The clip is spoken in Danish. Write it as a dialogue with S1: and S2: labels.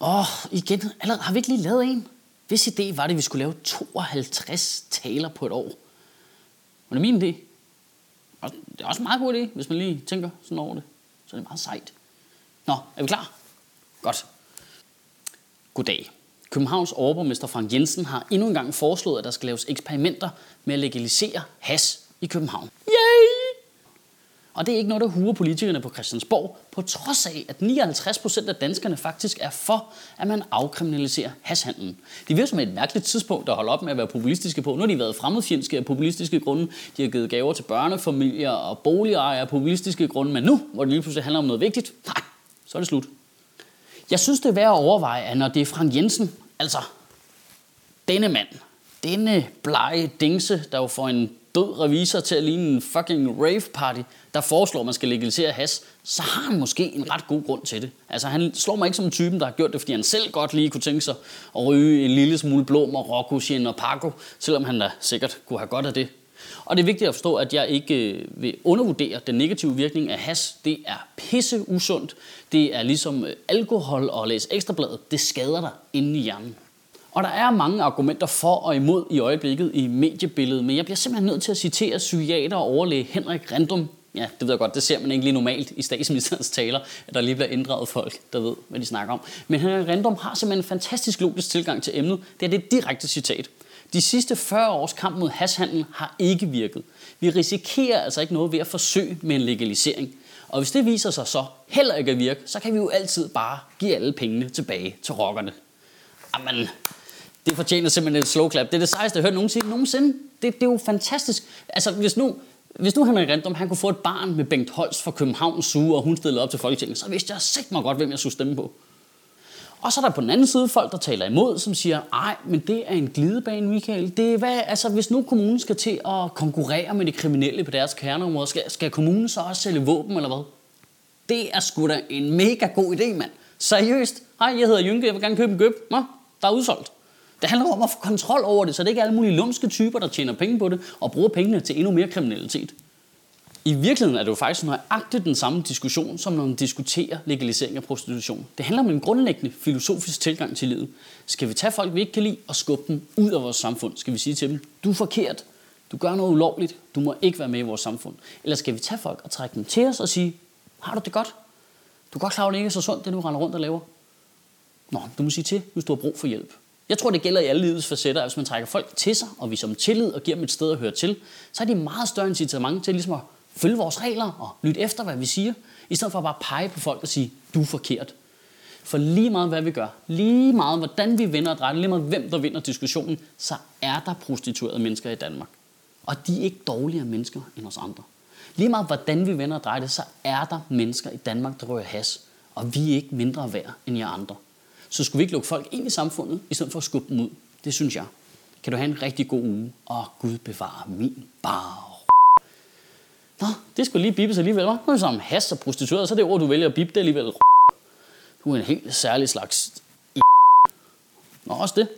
S1: Åh, oh, igen, allerede, har vi ikke lige lavet en? Hvis idé var det, at vi skulle lave 52 taler på et år. Men det min idé? Og Det er også en meget god idé, hvis man lige tænker sådan over det. Så er det meget sejt. Nå, er vi klar? Godt. Goddag. Københavns overborgmester Frank Jensen har endnu en gang foreslået, at der skal laves eksperimenter med at legalisere has i København. Og det er ikke noget, der huer politikerne på Christiansborg, på trods af, at 59 procent af danskerne faktisk er for, at man afkriminaliserer hashandlen. Det virker som et mærkeligt tidspunkt at holde op med at være populistiske på. Nu har de været fremmedfjendske af populistiske grunde. De har givet gaver til børnefamilier og boligejere af populistiske grunde. Men nu, hvor det lige pludselig handler om noget vigtigt, nej, så er det slut. Jeg synes, det er værd at overveje, at når det er Frank Jensen, altså denne mand, denne blege dingse, der jo får en død revisor til at ligne en fucking rave party, der foreslår, at man skal legalisere has, så har han måske en ret god grund til det. Altså han slår mig ikke som typen, der har gjort det, fordi han selv godt lige kunne tænke sig at ryge en lille smule blå Marokko, Sien og Paco, selvom han da sikkert kunne have godt af det. Og det er vigtigt at forstå, at jeg ikke øh, vil undervurdere den negative virkning af has. Det er pisse usundt. Det er ligesom øh, alkohol og læse ekstrabladet. Det skader dig inde i hjernen. Og der er mange argumenter for og imod i øjeblikket i mediebilledet, men jeg bliver simpelthen nødt til at citere psykiater og overlæge Henrik Rendum. Ja, det ved jeg godt, det ser man ikke lige normalt i statsministerens taler, at der lige bliver inddraget folk, der ved, hvad de snakker om. Men Henrik Rendum har simpelthen en fantastisk logisk tilgang til emnet. Det er det direkte citat. De sidste 40 års kamp mod hashandel har ikke virket. Vi risikerer altså ikke noget ved at forsøge med en legalisering. Og hvis det viser sig så heller ikke at virke, så kan vi jo altid bare give alle pengene tilbage til rockerne. Jamen, det fortjener simpelthen et slow clap. Det er det sejeste, jeg har hørt nogensinde. nogensinde. Det, det er jo fantastisk. Altså, hvis nu, hvis nu Henrik Random, han kunne få et barn med Bengt Holst fra Københavns Suge, og hun stillede op til Folketinget, så vidste jeg sikkert mig godt, hvem jeg skulle stemme på. Og så er der på den anden side folk, der taler imod, som siger, ej, men det er en glidebane, Michael. Det er hvad, altså, hvis nu kommunen skal til at konkurrere med de kriminelle på deres kerneområder, skal, skal kommunen så også sælge våben, eller hvad? Det er sgu da en mega god idé, mand. Seriøst. Hej, jeg hedder Jynke, jeg vil gerne købe en gøb. Nå, der er udsolgt. Det handler om at få kontrol over det, så det ikke er alle mulige lumske typer, der tjener penge på det, og bruger pengene til endnu mere kriminalitet. I virkeligheden er det jo faktisk nøjagtigt den samme diskussion, som når man diskuterer legalisering af prostitution. Det handler om en grundlæggende filosofisk tilgang til livet. Skal vi tage folk, vi ikke kan lide, og skubbe dem ud af vores samfund? Skal vi sige til dem, du er forkert, du gør noget ulovligt, du må ikke være med i vores samfund? Eller skal vi tage folk og trække dem til os og sige, har du det godt? Du er godt klar, at det ikke er så sundt, det du render rundt og laver. Nå, du må sige til, hvis du har brug for hjælp. Jeg tror, det gælder i alle livets facetter, at hvis man trækker folk til sig, og vi dem tillid og giver dem et sted at høre til, så er de meget større incitament til ligesom at følge vores regler og lytte efter, hvad vi siger, i stedet for bare at pege på folk og sige, du er forkert. For lige meget hvad vi gør, lige meget hvordan vi vinder og drejer, lige meget hvem der vinder diskussionen, så er der prostituerede mennesker i Danmark. Og de er ikke dårligere mennesker end os andre. Lige meget hvordan vi vender og drejer det, så er der mennesker i Danmark, der rører has. Og vi er ikke mindre værd end jer andre. Så skulle vi ikke lukke folk ind i samfundet, i stedet for at skubbe dem ud. Det synes jeg. Kan du have en rigtig god uge, og Gud bevare min bar. Nå, det skulle lige bippes alligevel, hva'? Nu er som has og prostitueret, så er det ord, du vælger at bippe, det alligevel Du er en helt særlig slags Nå, også det.